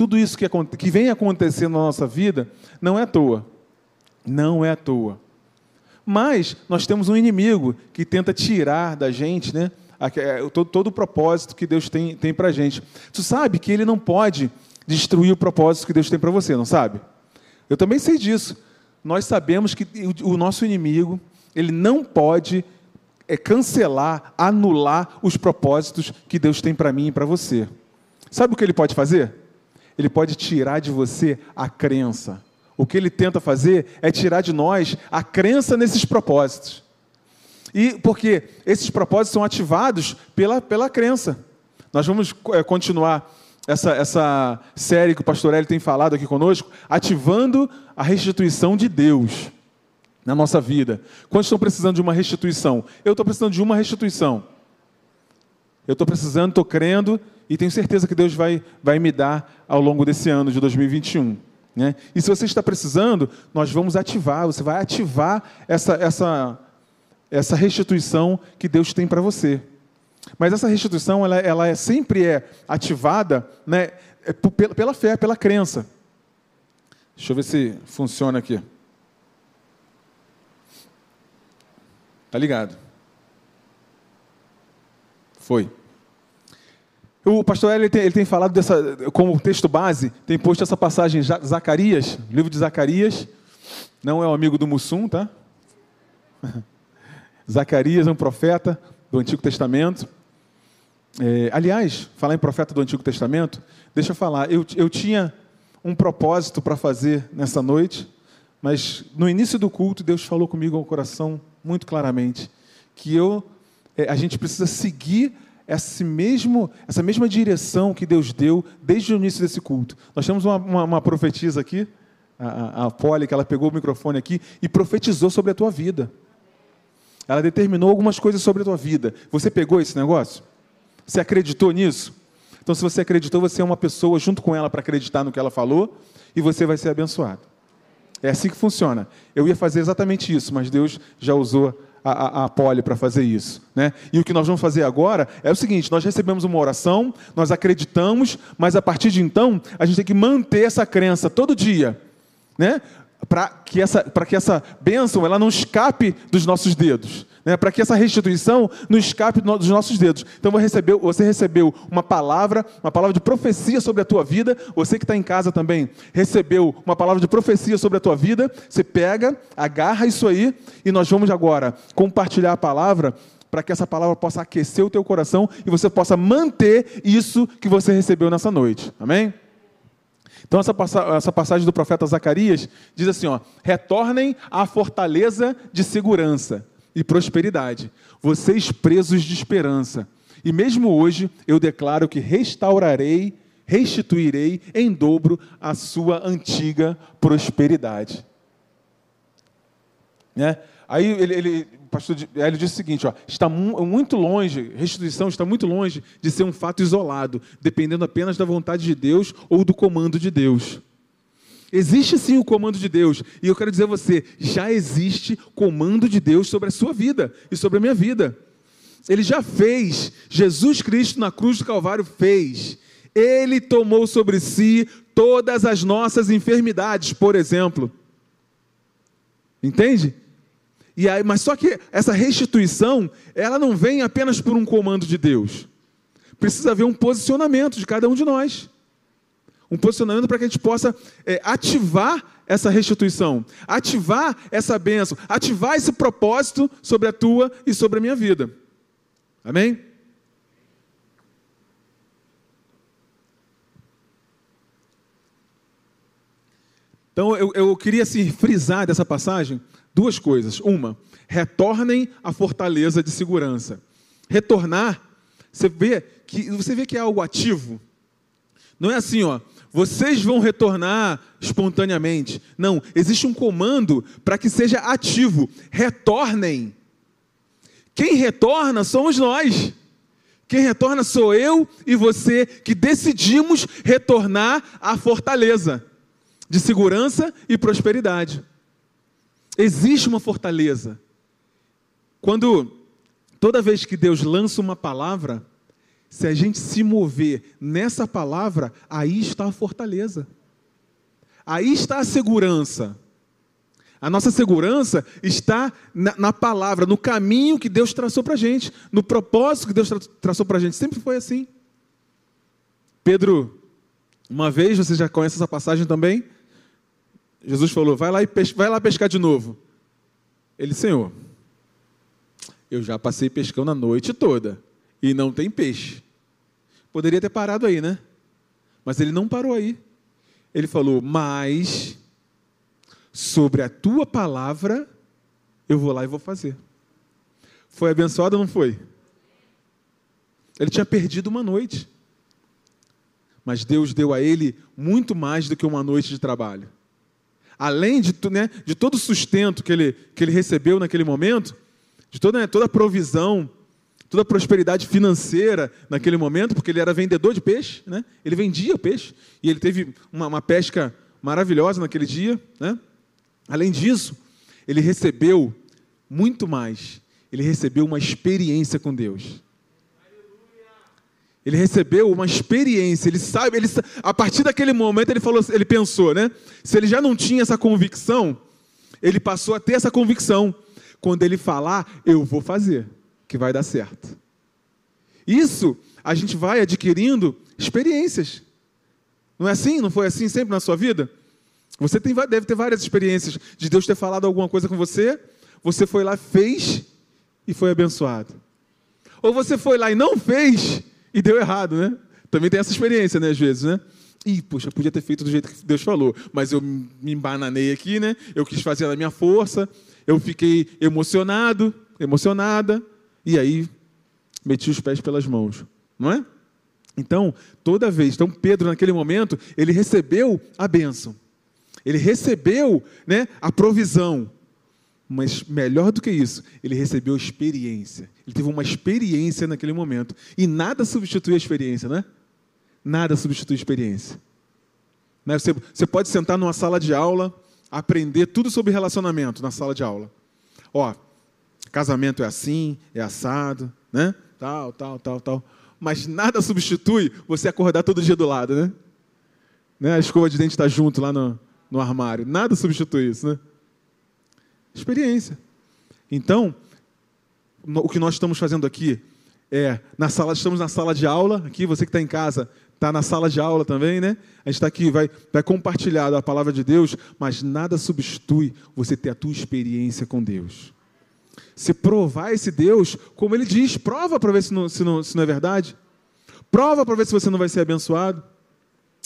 tudo isso que, que vem acontecendo na nossa vida não é à toa. Não é à toa. Mas nós temos um inimigo que tenta tirar da gente né, é, todo, todo o propósito que Deus tem, tem para a gente. Tu sabe que ele não pode destruir o propósito que Deus tem para você, não sabe? Eu também sei disso. Nós sabemos que o nosso inimigo, ele não pode é, cancelar, anular os propósitos que Deus tem para mim e para você. Sabe o que ele pode fazer? Ele pode tirar de você a crença. O que ele tenta fazer é tirar de nós a crença nesses propósitos. E porque esses propósitos são ativados pela, pela crença. Nós vamos é, continuar essa, essa série que o pastor Eli tem falado aqui conosco, ativando a restituição de Deus na nossa vida. Quantos estão precisando de uma restituição? Eu estou precisando de uma restituição. Eu estou precisando, estou crendo e tenho certeza que Deus vai, vai me dar ao longo desse ano de 2021. Né? E se você está precisando, nós vamos ativar, você vai ativar essa, essa essa restituição que Deus tem para você. Mas essa restituição, ela, ela é, sempre é ativada né, é pela, pela fé, pela crença. Deixa eu ver se funciona aqui. Tá ligado? Foi. O pastor ele tem, ele tem falado dessa, como texto base, tem posto essa passagem em Zacarias, livro de Zacarias. Não é o amigo do Mussum, tá? Zacarias é um profeta do Antigo Testamento. É, aliás, falar em profeta do Antigo Testamento, deixa eu falar, eu, eu tinha um propósito para fazer nessa noite, mas no início do culto, Deus falou comigo ao coração muito claramente que eu, é, a gente precisa seguir esse mesmo, essa mesma direção que Deus deu desde o início desse culto. Nós temos uma, uma, uma profetisa aqui, a, a, a Polly, que ela pegou o microfone aqui e profetizou sobre a tua vida. Ela determinou algumas coisas sobre a tua vida. Você pegou esse negócio? Você acreditou nisso? Então, se você acreditou, você é uma pessoa junto com ela para acreditar no que ela falou e você vai ser abençoado. É assim que funciona. Eu ia fazer exatamente isso, mas Deus já usou a, a, a Poli para fazer isso. Né? E o que nós vamos fazer agora é o seguinte: nós recebemos uma oração, nós acreditamos, mas a partir de então, a gente tem que manter essa crença todo dia. Né? para que essa, que essa bênção ela não escape dos nossos dedos, né? para que essa restituição não escape dos nossos dedos. Então você recebeu, você recebeu uma palavra, uma palavra de profecia sobre a tua vida. Você que está em casa também recebeu uma palavra de profecia sobre a tua vida. Você pega, agarra isso aí e nós vamos agora compartilhar a palavra para que essa palavra possa aquecer o teu coração e você possa manter isso que você recebeu nessa noite. Amém? Então, essa, essa passagem do profeta Zacarias diz assim: ó, retornem à fortaleza de segurança e prosperidade, vocês presos de esperança. E mesmo hoje eu declaro que restaurarei, restituirei em dobro a sua antiga prosperidade. Né? Aí ele, ele, pastor Hélio disse o seguinte: ó, está muito longe, restituição está muito longe de ser um fato isolado, dependendo apenas da vontade de Deus ou do comando de Deus. Existe sim o comando de Deus, e eu quero dizer a você: já existe comando de Deus sobre a sua vida e sobre a minha vida. Ele já fez, Jesus Cristo na cruz do Calvário fez. Ele tomou sobre si todas as nossas enfermidades, por exemplo. Entende? E aí, mas só que essa restituição, ela não vem apenas por um comando de Deus. Precisa haver um posicionamento de cada um de nós. Um posicionamento para que a gente possa é, ativar essa restituição, ativar essa bênção, ativar esse propósito sobre a tua e sobre a minha vida. Amém? Então eu, eu queria assim, frisar dessa passagem Duas coisas. Uma, retornem à fortaleza de segurança. Retornar, você vê que você vê que é algo ativo. Não é assim, ó, vocês vão retornar espontaneamente. Não, existe um comando para que seja ativo. Retornem. Quem retorna somos nós. Quem retorna sou eu e você que decidimos retornar à fortaleza de segurança e prosperidade. Existe uma fortaleza. Quando toda vez que Deus lança uma palavra, se a gente se mover nessa palavra, aí está a fortaleza. Aí está a segurança. A nossa segurança está na, na palavra, no caminho que Deus traçou para a gente, no propósito que Deus tra traçou para a gente. Sempre foi assim. Pedro, uma vez, você já conhece essa passagem também? Jesus falou: vai lá, e vai lá pescar de novo. Ele, Senhor, eu já passei pescando a noite toda e não tem peixe. Poderia ter parado aí, né? Mas ele não parou aí. Ele falou: Mas sobre a tua palavra eu vou lá e vou fazer. Foi abençoado ou não foi? Ele tinha perdido uma noite. Mas Deus deu a ele muito mais do que uma noite de trabalho. Além de, né, de todo o sustento que ele, que ele recebeu naquele momento, de toda, né, toda a provisão, toda a prosperidade financeira naquele momento, porque ele era vendedor de peixe, né? ele vendia peixe, e ele teve uma, uma pesca maravilhosa naquele dia. Né? Além disso, ele recebeu muito mais. Ele recebeu uma experiência com Deus. Ele recebeu uma experiência, ele sabe, ele, a partir daquele momento ele falou, ele pensou, né? Se ele já não tinha essa convicção, ele passou a ter essa convicção. Quando ele falar, eu vou fazer, que vai dar certo. Isso a gente vai adquirindo experiências. Não é assim? Não foi assim sempre na sua vida? Você tem, deve ter várias experiências de Deus ter falado alguma coisa com você, você foi lá, fez e foi abençoado. Ou você foi lá e não fez e deu errado, né? Também tem essa experiência, né, às vezes, né? Ih, poxa, podia ter feito do jeito que Deus falou, mas eu me embananei aqui, né? Eu quis fazer na minha força, eu fiquei emocionado, emocionada, e aí meti os pés pelas mãos, não é? Então, toda vez, então Pedro naquele momento, ele recebeu a bênção. Ele recebeu né, a provisão. Mas melhor do que isso, ele recebeu experiência. Ele teve uma experiência naquele momento. E nada substitui a experiência, né? Nada substitui a experiência. Né? Você, você pode sentar numa sala de aula, aprender tudo sobre relacionamento na sala de aula. Ó, casamento é assim, é assado, né? Tal, tal, tal, tal. Mas nada substitui você acordar todo dia do lado, né? né? A escova de dente está junto lá no, no armário. Nada substitui isso, né? Experiência. Então, o que nós estamos fazendo aqui é, na sala, estamos na sala de aula, aqui, você que está em casa, está na sala de aula também, né? A gente está aqui, vai, vai compartilhar a palavra de Deus, mas nada substitui você ter a tua experiência com Deus. Se provar esse Deus, como ele diz, prova para ver se não, se, não, se não é verdade. Prova para ver se você não vai ser abençoado.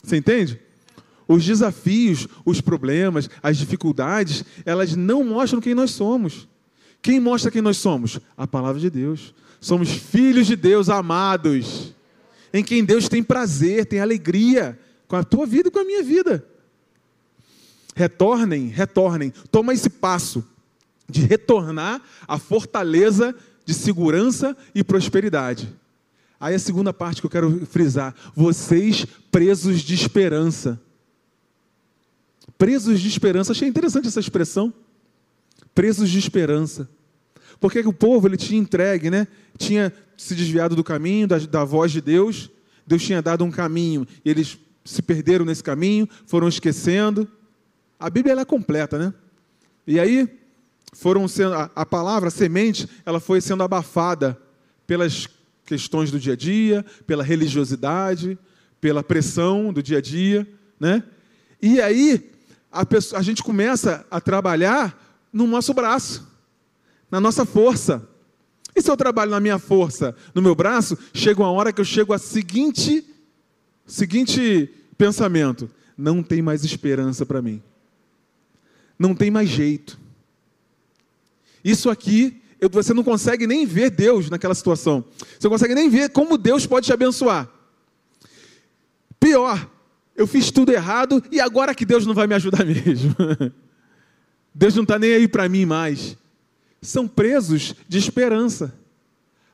Você entende? Os desafios, os problemas, as dificuldades, elas não mostram quem nós somos. Quem mostra quem nós somos? A palavra de Deus. Somos filhos de Deus amados, em quem Deus tem prazer, tem alegria com a tua vida e com a minha vida. Retornem, retornem. Toma esse passo de retornar à fortaleza de segurança e prosperidade. Aí a segunda parte que eu quero frisar: vocês presos de esperança presos de esperança. Achei interessante essa expressão. Presos de esperança. Porque o povo ele tinha entregue, né? Tinha se desviado do caminho, da, da voz de Deus. Deus tinha dado um caminho e eles se perderam nesse caminho, foram esquecendo. A Bíblia é completa, né? E aí foram sendo a, a palavra a semente, ela foi sendo abafada pelas questões do dia a dia, pela religiosidade, pela pressão do dia a dia, né? E aí a, pessoa, a gente começa a trabalhar no nosso braço, na nossa força. E se eu trabalho na minha força, no meu braço, chega uma hora que eu chego a seguinte, seguinte pensamento: não tem mais esperança para mim. Não tem mais jeito. Isso aqui, você não consegue nem ver Deus naquela situação. Você não consegue nem ver como Deus pode te abençoar. Pior, eu fiz tudo errado e agora que Deus não vai me ajudar mesmo. Deus não está nem aí para mim mais. São presos de esperança.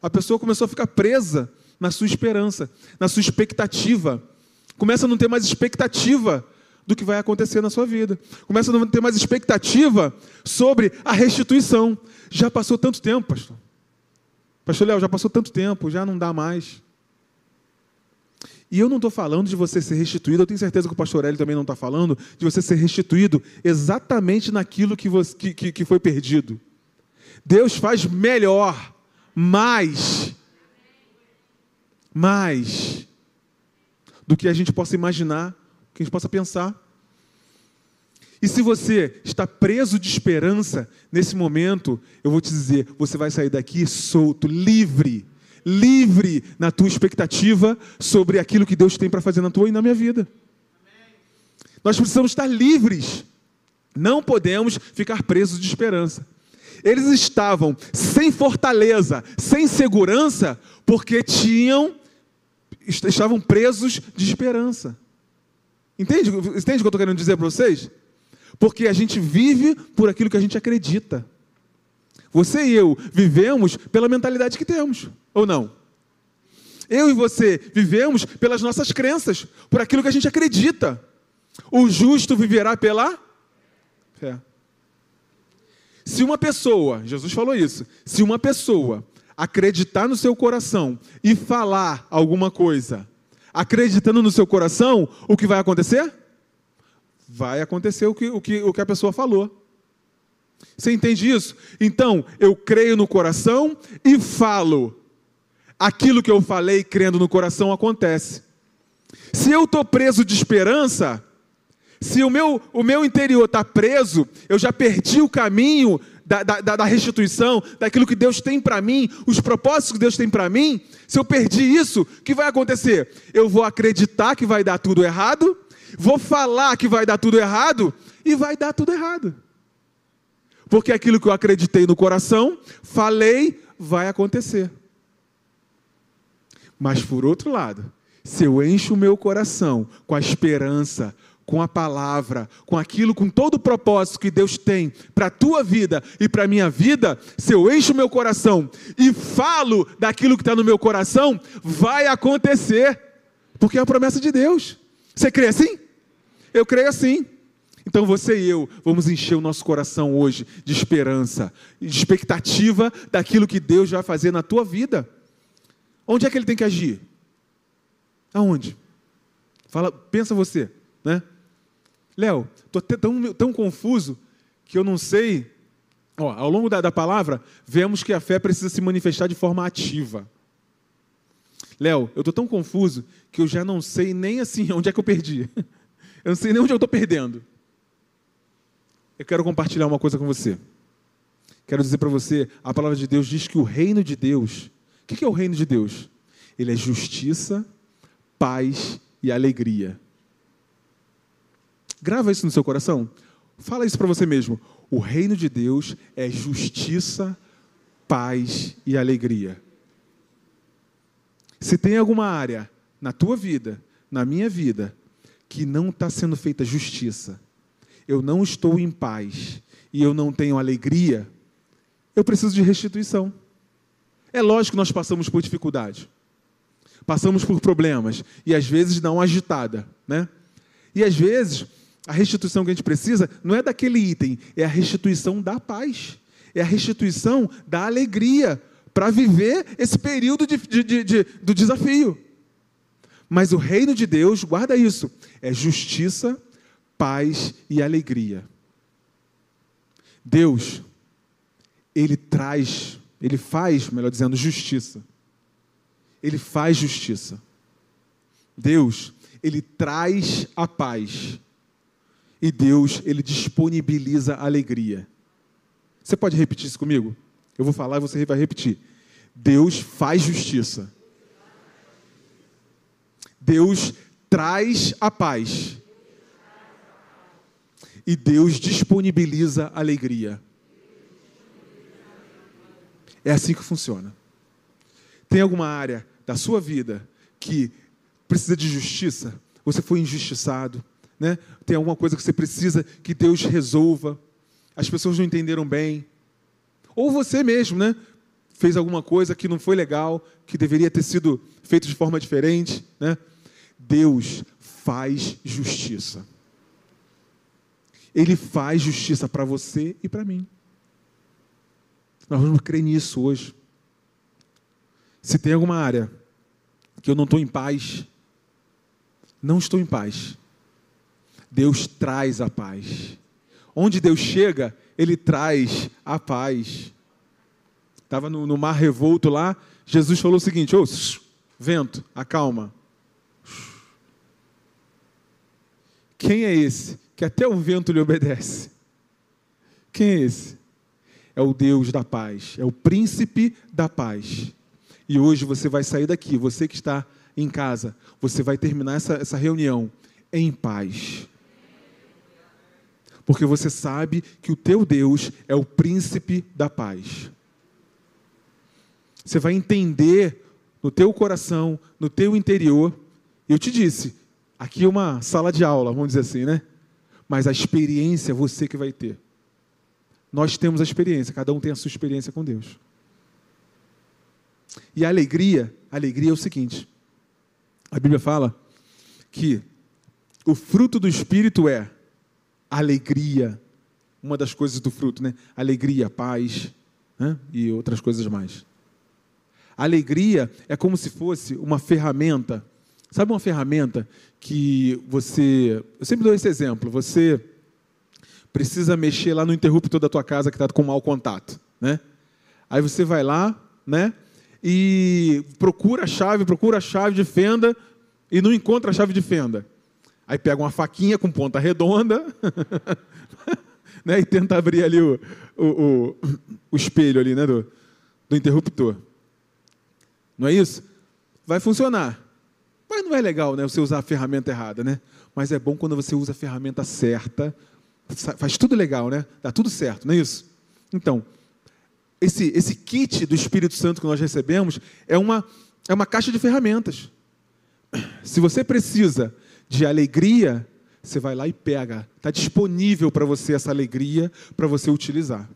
A pessoa começou a ficar presa na sua esperança, na sua expectativa. Começa a não ter mais expectativa do que vai acontecer na sua vida. Começa a não ter mais expectativa sobre a restituição. Já passou tanto tempo, pastor. Pastor Léo, já passou tanto tempo, já não dá mais. E eu não estou falando de você ser restituído, eu tenho certeza que o pastor Hélio também não está falando, de você ser restituído exatamente naquilo que, você, que, que foi perdido. Deus faz melhor, mais, mais do que a gente possa imaginar, que a gente possa pensar. E se você está preso de esperança nesse momento, eu vou te dizer, você vai sair daqui solto, livre, livre na tua expectativa sobre aquilo que Deus tem para fazer na tua e na minha vida. Nós precisamos estar livres. Não podemos ficar presos de esperança. Eles estavam sem fortaleza, sem segurança, porque tinham estavam presos de esperança. Entende? Entende o que eu estou querendo dizer para vocês? Porque a gente vive por aquilo que a gente acredita. Você e eu vivemos pela mentalidade que temos, ou não? Eu e você vivemos pelas nossas crenças, por aquilo que a gente acredita. O justo viverá pela fé. Se uma pessoa, Jesus falou isso, se uma pessoa acreditar no seu coração e falar alguma coisa, acreditando no seu coração, o que vai acontecer? vai acontecer o que, o que, o que a pessoa falou. Você entende isso? Então, eu creio no coração e falo. Aquilo que eu falei crendo no coração acontece. Se eu estou preso de esperança, se o meu, o meu interior está preso, eu já perdi o caminho da, da, da restituição, daquilo que Deus tem para mim, os propósitos que Deus tem para mim. Se eu perdi isso, o que vai acontecer? Eu vou acreditar que vai dar tudo errado, vou falar que vai dar tudo errado e vai dar tudo errado. Porque aquilo que eu acreditei no coração, falei, vai acontecer. Mas por outro lado, se eu encho o meu coração com a esperança, com a palavra, com aquilo, com todo o propósito que Deus tem para a tua vida e para a minha vida, se eu encho o meu coração e falo daquilo que está no meu coração, vai acontecer, porque é a promessa de Deus. Você crê assim? Eu creio assim. Então você e eu vamos encher o nosso coração hoje de esperança, de expectativa daquilo que Deus vai fazer na tua vida. Onde é que ele tem que agir? Aonde? Fala, pensa você, né? Léo, estou tão, tão confuso que eu não sei. Ó, ao longo da, da palavra, vemos que a fé precisa se manifestar de forma ativa. Léo, eu estou tão confuso que eu já não sei nem assim onde é que eu perdi. Eu não sei nem onde eu estou perdendo. Eu quero compartilhar uma coisa com você. Quero dizer para você, a palavra de Deus diz que o reino de Deus, o que é o reino de Deus? Ele é justiça, paz e alegria. Grava isso no seu coração. Fala isso para você mesmo. O reino de Deus é justiça, paz e alegria. Se tem alguma área na tua vida, na minha vida, que não está sendo feita justiça, eu não estou em paz e eu não tenho alegria, eu preciso de restituição. É lógico que nós passamos por dificuldade, passamos por problemas e às vezes dá uma agitada, né? E às vezes a restituição que a gente precisa não é daquele item, é a restituição da paz, é a restituição da alegria para viver esse período de, de, de, do desafio. Mas o reino de Deus, guarda isso, é justiça, paz e alegria. Deus, ele traz, ele faz, melhor dizendo, justiça. Ele faz justiça. Deus, ele traz a paz. E Deus, ele disponibiliza alegria. Você pode repetir isso comigo? Eu vou falar e você vai repetir. Deus faz justiça. Deus traz a paz. E Deus disponibiliza alegria. É assim que funciona. Tem alguma área da sua vida que precisa de justiça? Você foi injustiçado, né? Tem alguma coisa que você precisa que Deus resolva? As pessoas não entenderam bem. Ou você mesmo, né? Fez alguma coisa que não foi legal, que deveria ter sido feito de forma diferente, né? Deus faz justiça. Ele faz justiça para você e para mim. Nós vamos crer nisso hoje. Se tem alguma área que eu não estou em paz, não estou em paz. Deus traz a paz. Onde Deus chega, Ele traz a paz. Estava no, no, mar revolto lá, Jesus falou o seguinte: oh, vento, acalma. Quem é esse que até o vento lhe obedece? Quem é esse? É o Deus da paz, é o príncipe da paz. E hoje você vai sair daqui, você que está em casa, você vai terminar essa, essa reunião em paz. Porque você sabe que o teu Deus é o príncipe da paz. Você vai entender no teu coração, no teu interior. Eu te disse, aqui é uma sala de aula, vamos dizer assim, né? Mas a experiência é você que vai ter. Nós temos a experiência, cada um tem a sua experiência com Deus. E a alegria, a alegria é o seguinte: a Bíblia fala que o fruto do Espírito é alegria, uma das coisas do fruto, né? Alegria, paz né? e outras coisas mais. alegria é como se fosse uma ferramenta. Sabe uma ferramenta que você. Eu sempre dou esse exemplo. Você precisa mexer lá no interruptor da tua casa que está com mau contato, né? Aí você vai lá, né? e procura a chave, procura a chave de fenda e não encontra a chave de fenda. Aí pega uma faquinha com ponta redonda né, e tenta abrir ali o, o, o, o espelho ali, né, do, do interruptor. Não é isso? Vai funcionar. Mas não é legal né, você usar a ferramenta errada, né? Mas é bom quando você usa a ferramenta certa. Faz tudo legal, né? Dá tudo certo, não é isso? Então, esse, esse kit do Espírito Santo que nós recebemos é uma, é uma caixa de ferramentas. Se você precisa de alegria, você vai lá e pega. Está disponível para você essa alegria para você utilizar.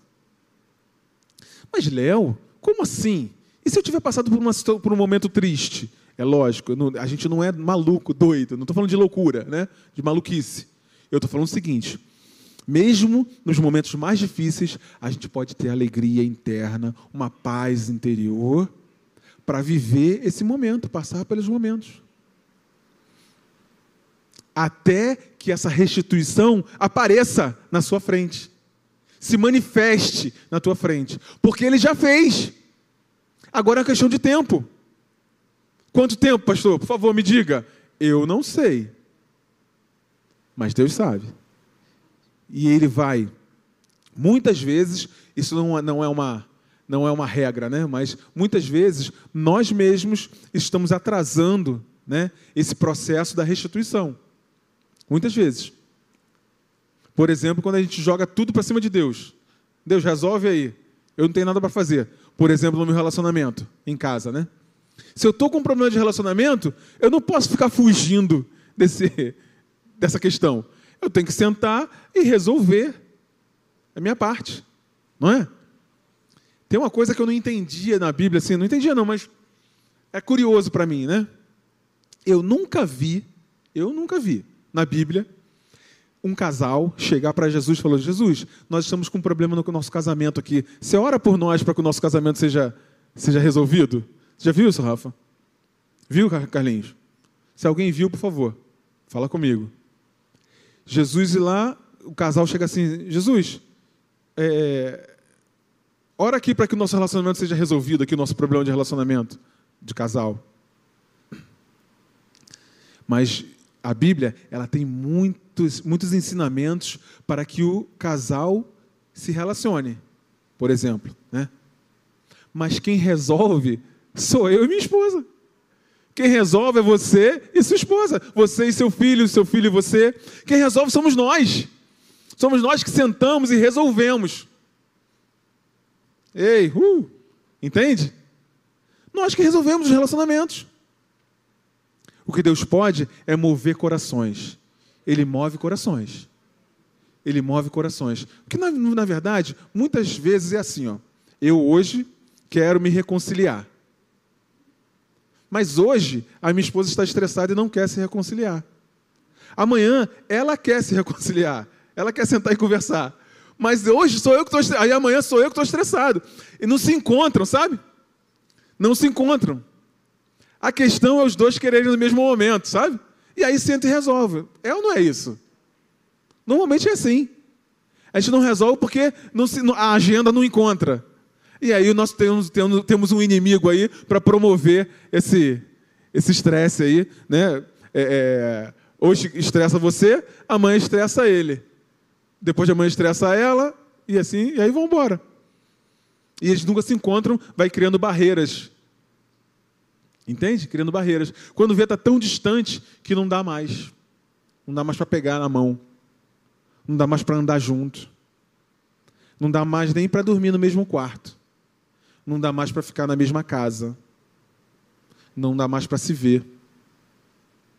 Mas, Léo, como assim? E se eu tiver passado por, uma, por um momento triste? É lógico, não, a gente não é maluco, doido. Não estou falando de loucura, né? de maluquice. Eu estou falando o seguinte: mesmo nos momentos mais difíceis, a gente pode ter alegria interna, uma paz interior, para viver esse momento, passar pelos momentos. Até que essa restituição apareça na sua frente, se manifeste na tua frente, porque ele já fez. Agora é uma questão de tempo. Quanto tempo, pastor? Por favor, me diga. Eu não sei. Mas Deus sabe e ele vai. Muitas vezes, isso não, é, é uma, não é uma regra, né? mas muitas vezes nós mesmos estamos atrasando né, esse processo da restituição. Muitas vezes. Por exemplo, quando a gente joga tudo para cima de Deus. Deus, resolve aí. Eu não tenho nada para fazer. Por exemplo, no meu relacionamento, em casa, né? Se eu estou com um problema de relacionamento, eu não posso ficar fugindo desse, dessa questão. Eu tenho que sentar e resolver a minha parte, não é? Tem uma coisa que eu não entendia na Bíblia, assim, não entendia não, mas é curioso para mim, né? Eu nunca vi, eu nunca vi na Bíblia um casal chegar para Jesus e falar: Jesus, nós estamos com um problema no nosso casamento aqui. Você ora por nós para que o nosso casamento seja, seja resolvido? Você já viu isso, Rafa? Viu, Carlinhos? Se alguém viu, por favor, fala comigo. Jesus ir lá, o casal chega assim: Jesus, é, ora aqui para que o nosso relacionamento seja resolvido, aqui o nosso problema de relacionamento de casal. Mas a Bíblia, ela tem muitos, muitos ensinamentos para que o casal se relacione, por exemplo, né? Mas quem resolve sou eu e minha esposa. Quem resolve é você e sua esposa. Você e seu filho, seu filho e você. Quem resolve somos nós. Somos nós que sentamos e resolvemos. Ei, uh, entende? Nós que resolvemos os relacionamentos. O que Deus pode é mover corações. Ele move corações. Ele move corações. Porque, na, na verdade, muitas vezes é assim: ó, eu hoje quero me reconciliar. Mas hoje a minha esposa está estressada e não quer se reconciliar. Amanhã ela quer se reconciliar. Ela quer sentar e conversar. Mas hoje sou eu que estou aí amanhã sou eu que estou estressado. E não se encontram, sabe? Não se encontram. A questão é os dois quererem no mesmo momento, sabe? E aí senta e resolve. É ou não é isso? Normalmente é assim. A gente não resolve porque não se, a agenda não encontra. E aí nós temos, temos, um inimigo aí para promover esse esse estresse aí, né? É, é, hoje estressa você, amanhã estressa ele. Depois de amanhã estressa ela, e assim, e aí vão embora. E eles nunca se encontram, vai criando barreiras. Entende? Criando barreiras. Quando vê, está tão distante que não dá mais. Não dá mais para pegar na mão. Não dá mais para andar junto. Não dá mais nem para dormir no mesmo quarto. Não dá mais para ficar na mesma casa. Não dá mais para se ver.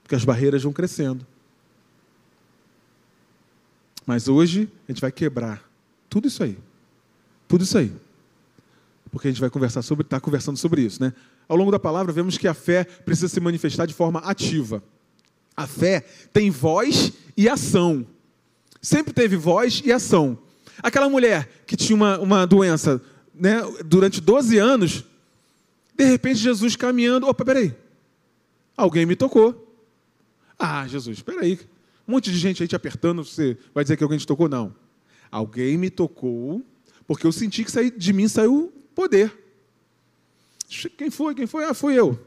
Porque as barreiras vão crescendo. Mas hoje a gente vai quebrar tudo isso aí. Tudo isso aí. Porque a gente vai conversar sobre, está conversando sobre isso, né? Ao longo da palavra, vemos que a fé precisa se manifestar de forma ativa. A fé tem voz e ação. Sempre teve voz e ação. Aquela mulher que tinha uma, uma doença né, durante 12 anos, de repente Jesus caminhando, opa, peraí, alguém me tocou. Ah, Jesus, peraí, um monte de gente aí te apertando, você vai dizer que alguém te tocou? Não. Alguém me tocou, porque eu senti que de mim saiu poder. Quem foi? Quem foi? Ah, fui eu.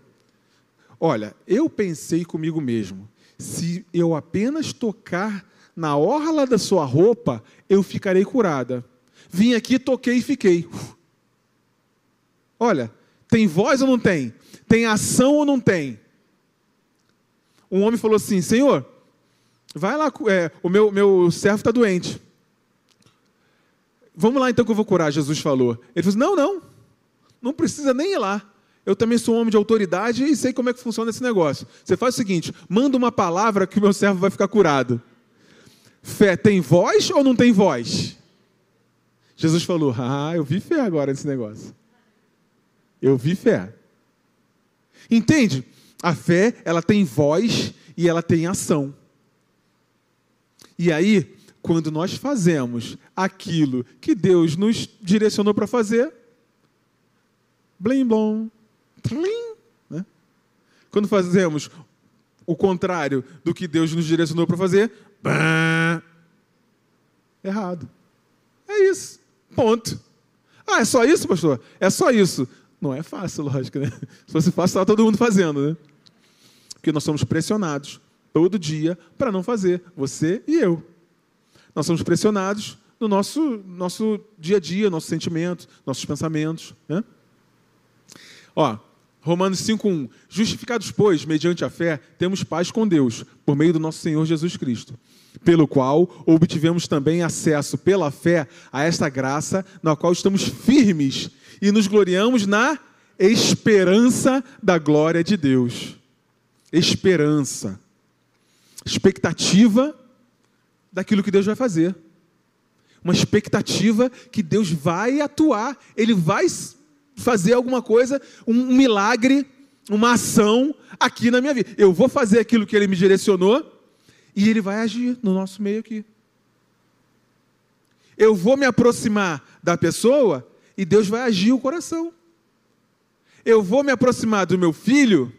Olha, eu pensei comigo mesmo, se eu apenas tocar na orla da sua roupa, eu ficarei curada. Vim aqui, toquei e fiquei. Olha, tem voz ou não tem? Tem ação ou não tem? Um homem falou assim: Senhor, vai lá, é, o meu, meu servo está doente. Vamos lá então que eu vou curar, Jesus falou. Ele falou: assim, Não, não, não precisa nem ir lá. Eu também sou um homem de autoridade e sei como é que funciona esse negócio. Você faz o seguinte: manda uma palavra que o meu servo vai ficar curado. Fé tem voz ou não tem voz? Jesus falou: Ah, eu vi fé agora nesse negócio. Eu vi fé. Entende? A fé, ela tem voz e ela tem ação. E aí, quando nós fazemos aquilo que Deus nos direcionou para fazer, blim blom, tlim, né? Quando fazemos o contrário do que Deus nos direcionou para fazer, errado. É isso. Ponto. Ah, é só isso, pastor? É só isso. Não é fácil, lógico, né? Se fosse fácil, estava todo mundo fazendo, né? Porque nós somos pressionados todo dia para não fazer, você e eu. Nós somos pressionados no nosso, nosso dia a dia, nossos sentimentos, nossos pensamentos. Né? Ó, Romanos 5,1. Justificados, pois, mediante a fé, temos paz com Deus, por meio do nosso Senhor Jesus Cristo, pelo qual obtivemos também acesso pela fé a esta graça, na qual estamos firmes e nos gloriamos na esperança da glória de Deus. Esperança. Expectativa daquilo que Deus vai fazer. Uma expectativa que Deus vai atuar, Ele vai fazer alguma coisa, um milagre, uma ação aqui na minha vida. Eu vou fazer aquilo que Ele me direcionou e Ele vai agir no nosso meio aqui. Eu vou me aproximar da pessoa e Deus vai agir o coração. Eu vou me aproximar do meu filho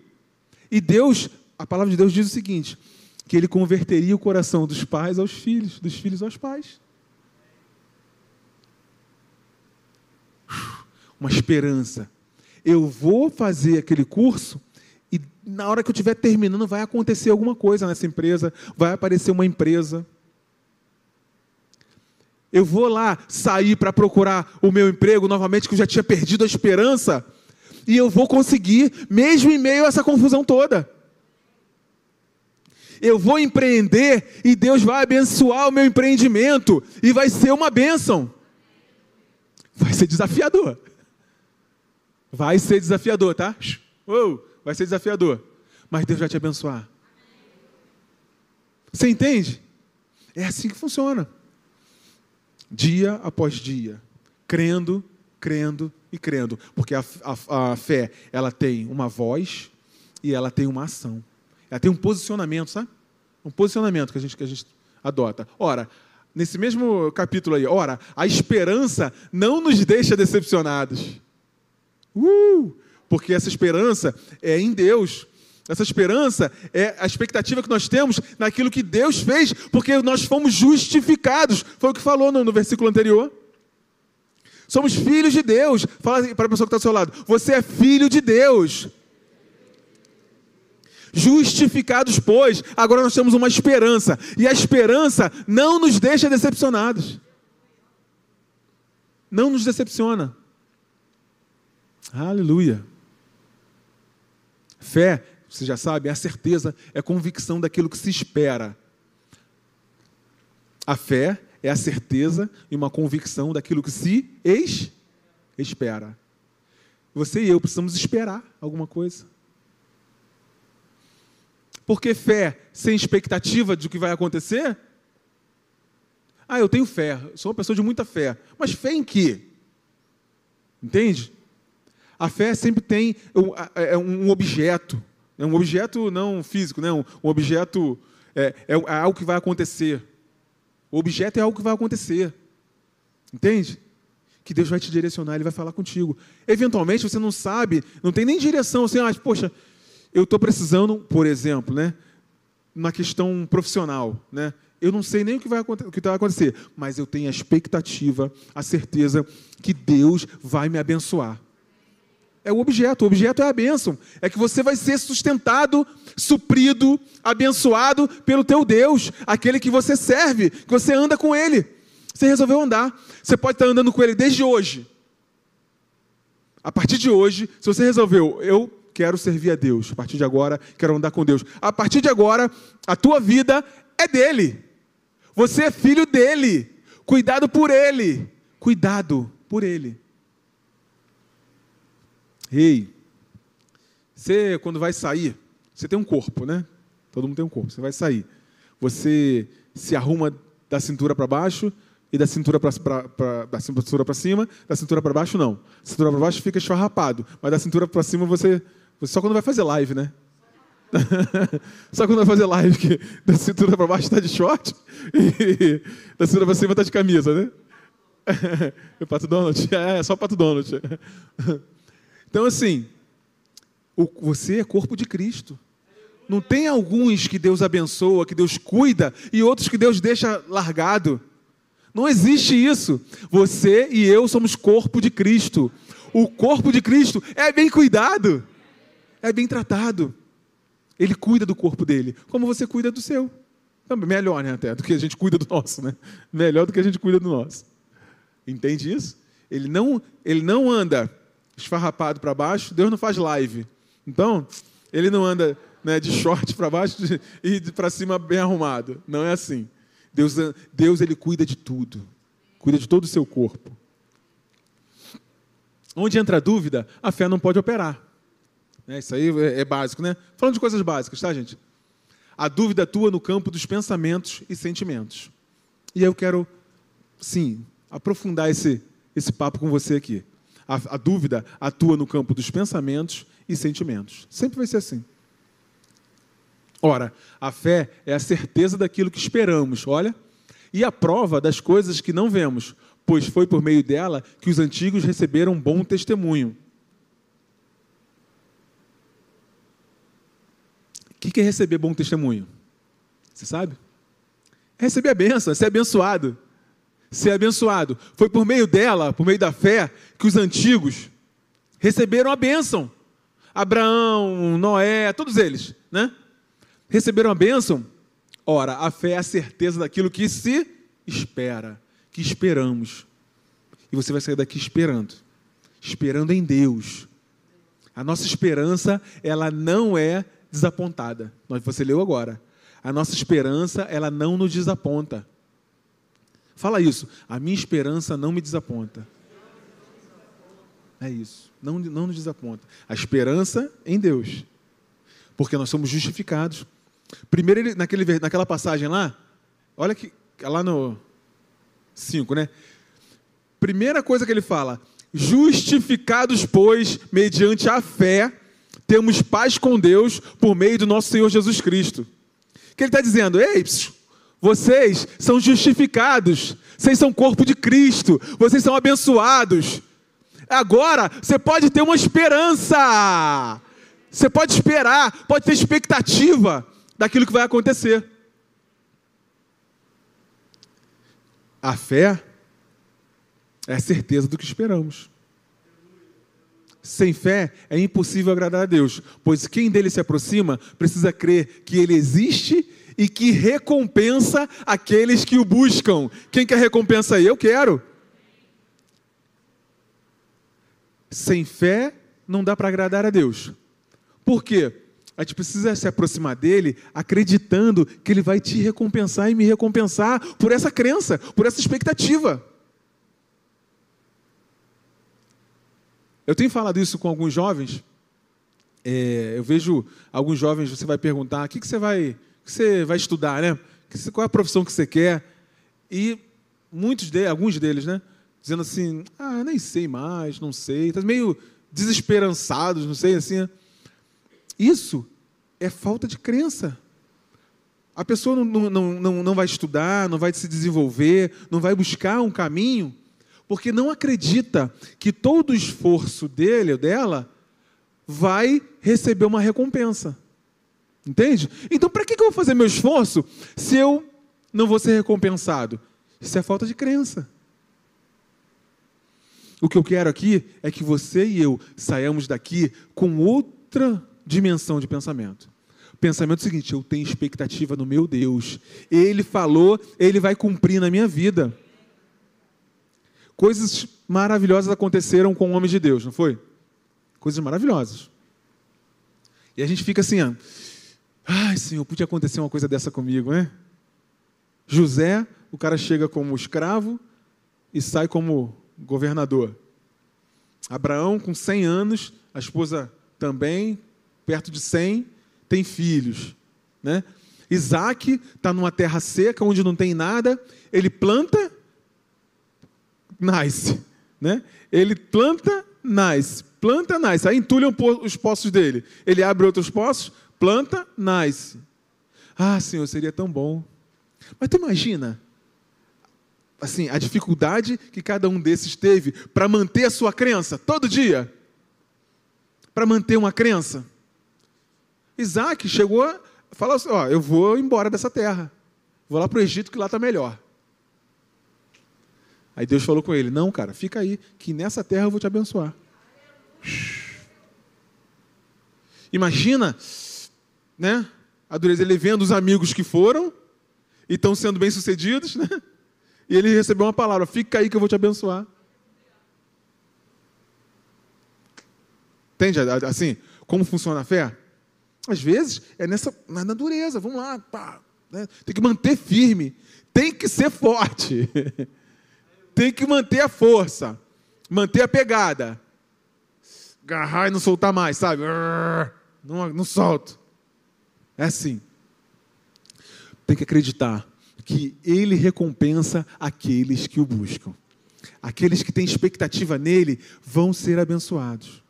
e Deus, a palavra de Deus diz o seguinte: que ele converteria o coração dos pais aos filhos, dos filhos aos pais. Uma esperança. Eu vou fazer aquele curso e na hora que eu estiver terminando vai acontecer alguma coisa nessa empresa, vai aparecer uma empresa eu vou lá sair para procurar o meu emprego novamente, que eu já tinha perdido a esperança, e eu vou conseguir, mesmo em meio a essa confusão toda. Eu vou empreender e Deus vai abençoar o meu empreendimento, e vai ser uma bênção. Vai ser desafiador. Vai ser desafiador, tá? Uou, vai ser desafiador. Mas Deus vai te abençoar. Você entende? É assim que funciona dia após dia, crendo, crendo e crendo, porque a, a, a, fé ela tem uma voz e ela tem uma ação, ela tem um posicionamento, sabe? Um posicionamento que a gente que a gente adota. Ora, nesse mesmo capítulo aí, ora, a esperança não nos deixa decepcionados. Uh! Porque essa esperança é em Deus. Essa esperança é a expectativa que nós temos naquilo que Deus fez, porque nós fomos justificados. Foi o que falou no, no versículo anterior. Somos filhos de Deus. Fala para a pessoa que está ao seu lado: Você é filho de Deus. Justificados, pois, agora nós temos uma esperança. E a esperança não nos deixa decepcionados. Não nos decepciona. Aleluia. Fé, você já sabe, é a certeza, é a convicção daquilo que se espera. A fé é a certeza e uma convicção daquilo que se ex espera. Você e eu precisamos esperar alguma coisa. Porque fé sem expectativa de o que vai acontecer? Ah, eu tenho fé, sou uma pessoa de muita fé. Mas fé em quê? Entende? A fé sempre tem é um objeto, é um objeto não físico, né? um objeto é, é algo que vai acontecer. O objeto é algo que vai acontecer. Entende? Que Deus vai te direcionar, Ele vai falar contigo. Eventualmente você não sabe, não tem nem direção, assim, ah, poxa, eu estou precisando, por exemplo, né, na questão profissional, né, eu não sei nem o que vai, o que vai acontecer, mas eu tenho a expectativa, a certeza que Deus vai me abençoar. É o objeto, o objeto é a bênção. É que você vai ser sustentado, suprido, abençoado pelo teu Deus, aquele que você serve, que você anda com Ele. Você resolveu andar. Você pode estar andando com Ele desde hoje. A partir de hoje, se você resolveu, eu quero servir a Deus. A partir de agora, quero andar com Deus. A partir de agora, a tua vida é dele. Você é filho dele. Cuidado por ele. Cuidado por ele. Ei, você quando vai sair, você tem um corpo, né? Todo mundo tem um corpo. Você vai sair. Você se arruma da cintura para baixo e da cintura para cima, da cintura para baixo não. Da cintura para baixo fica esfarrapado, mas da cintura para cima você só quando vai fazer live, né? Só quando vai fazer live, que da cintura para baixo está de short e da cintura para cima está de camisa, né? O Pato Donald? É, é só o Pato Donald. Então, assim, você é corpo de Cristo. Não tem alguns que Deus abençoa, que Deus cuida, e outros que Deus deixa largado. Não existe isso. Você e eu somos corpo de Cristo. O corpo de Cristo é bem cuidado é bem tratado. Ele cuida do corpo dele, como você cuida do seu. Melhor, né, até, do que a gente cuida do nosso, né? Melhor do que a gente cuida do nosso. Entende isso? Ele não, ele não anda esfarrapado para baixo, Deus não faz live. Então, ele não anda né, de short para baixo e para cima bem arrumado. Não é assim. Deus, Deus ele cuida de tudo. Cuida de todo o seu corpo. Onde entra a dúvida, a fé não pode operar. Né? Isso aí é, é básico, né? Falando de coisas básicas, tá, gente? A dúvida atua no campo dos pensamentos e sentimentos. E eu quero, sim, aprofundar esse, esse papo com você aqui. A, a dúvida atua no campo dos pensamentos e sentimentos. Sempre vai ser assim. Ora, a fé é a certeza daquilo que esperamos, olha, e a prova das coisas que não vemos, pois foi por meio dela que os antigos receberam bom testemunho. O que é receber bom testemunho? Você sabe? É receber a bênção, é ser abençoado. Ser abençoado. Foi por meio dela, por meio da fé, que os antigos receberam a bênção. Abraão, Noé, todos eles, né? Receberam a bênção. Ora, a fé é a certeza daquilo que se espera, que esperamos. E você vai sair daqui esperando, esperando em Deus. A nossa esperança, ela não é desapontada. Você leu agora. A nossa esperança, ela não nos desaponta. Fala isso. A minha esperança não me desaponta. É isso. Não, não nos desaponta. A esperança em Deus. Porque nós somos justificados. Primeiro, ele, naquele, naquela passagem lá, olha que lá no 5, né? Primeira coisa que ele fala: justificados, pois, mediante a fé, temos paz com Deus por meio do nosso Senhor Jesus Cristo. Que ele está dizendo, ei, vocês são justificados, vocês são corpo de Cristo, vocês são abençoados. Agora você pode ter uma esperança. Você pode esperar, pode ter expectativa daquilo que vai acontecer. A fé é a certeza do que esperamos. Sem fé é impossível agradar a Deus, pois quem dele se aproxima precisa crer que ele existe e que recompensa aqueles que o buscam. Quem quer recompensa aí? Eu quero. Sem fé não dá para agradar a Deus. Por quê? A gente precisa se aproximar dele acreditando que ele vai te recompensar e me recompensar por essa crença, por essa expectativa. Eu tenho falado isso com alguns jovens. É, eu vejo alguns jovens, você vai perguntar: o que, que você vai que você vai estudar, né? Qual é a profissão que você quer? E muitos deles, alguns deles, né? Dizendo assim, ah, nem sei mais, não sei. Tá meio desesperançados, não sei, assim. Né? Isso é falta de crença. A pessoa não, não, não, não vai estudar, não vai se desenvolver, não vai buscar um caminho, porque não acredita que todo o esforço dele ou dela vai receber uma recompensa. Entende? Então, para que eu vou fazer meu esforço se eu não vou ser recompensado? Isso é falta de crença. O que eu quero aqui é que você e eu saiamos daqui com outra dimensão de pensamento. O pensamento é o seguinte: eu tenho expectativa no meu Deus. Ele falou, ele vai cumprir na minha vida. Coisas maravilhosas aconteceram com homens de Deus, não foi? Coisas maravilhosas. E a gente fica assim, ó, Ai, Senhor, podia acontecer uma coisa dessa comigo, né? José, o cara chega como escravo e sai como governador. Abraão, com 100 anos, a esposa também, perto de 100, tem filhos. Né? Isaac está numa terra seca, onde não tem nada, ele planta, nasce. Né? Ele planta, nasce. Planta, nasce. Aí entulham os poços dele. Ele abre outros poços, planta, nasce. Ah, Senhor, seria tão bom. Mas tu imagina, assim, a dificuldade que cada um desses teve para manter a sua crença todo dia. Para manter uma crença. Isaac chegou a falar assim: Ó, eu vou embora dessa terra. Vou lá para o Egito que lá está melhor. Aí Deus falou com ele: Não, cara, fica aí, que nessa terra eu vou te abençoar. Imagina né? A dureza, ele vendo os amigos que foram e estão sendo bem-sucedidos, né? E ele recebeu uma palavra: fica aí que eu vou te abençoar. Entende assim? Como funciona a fé? Às vezes é nessa, na dureza, vamos lá, pá, né? tem que manter firme, tem que ser forte, tem que manter a força, manter a pegada, agarrar e não soltar mais, sabe? Não, não solto. É assim. Tem que acreditar que Ele recompensa aqueles que o buscam. Aqueles que têm expectativa nele vão ser abençoados.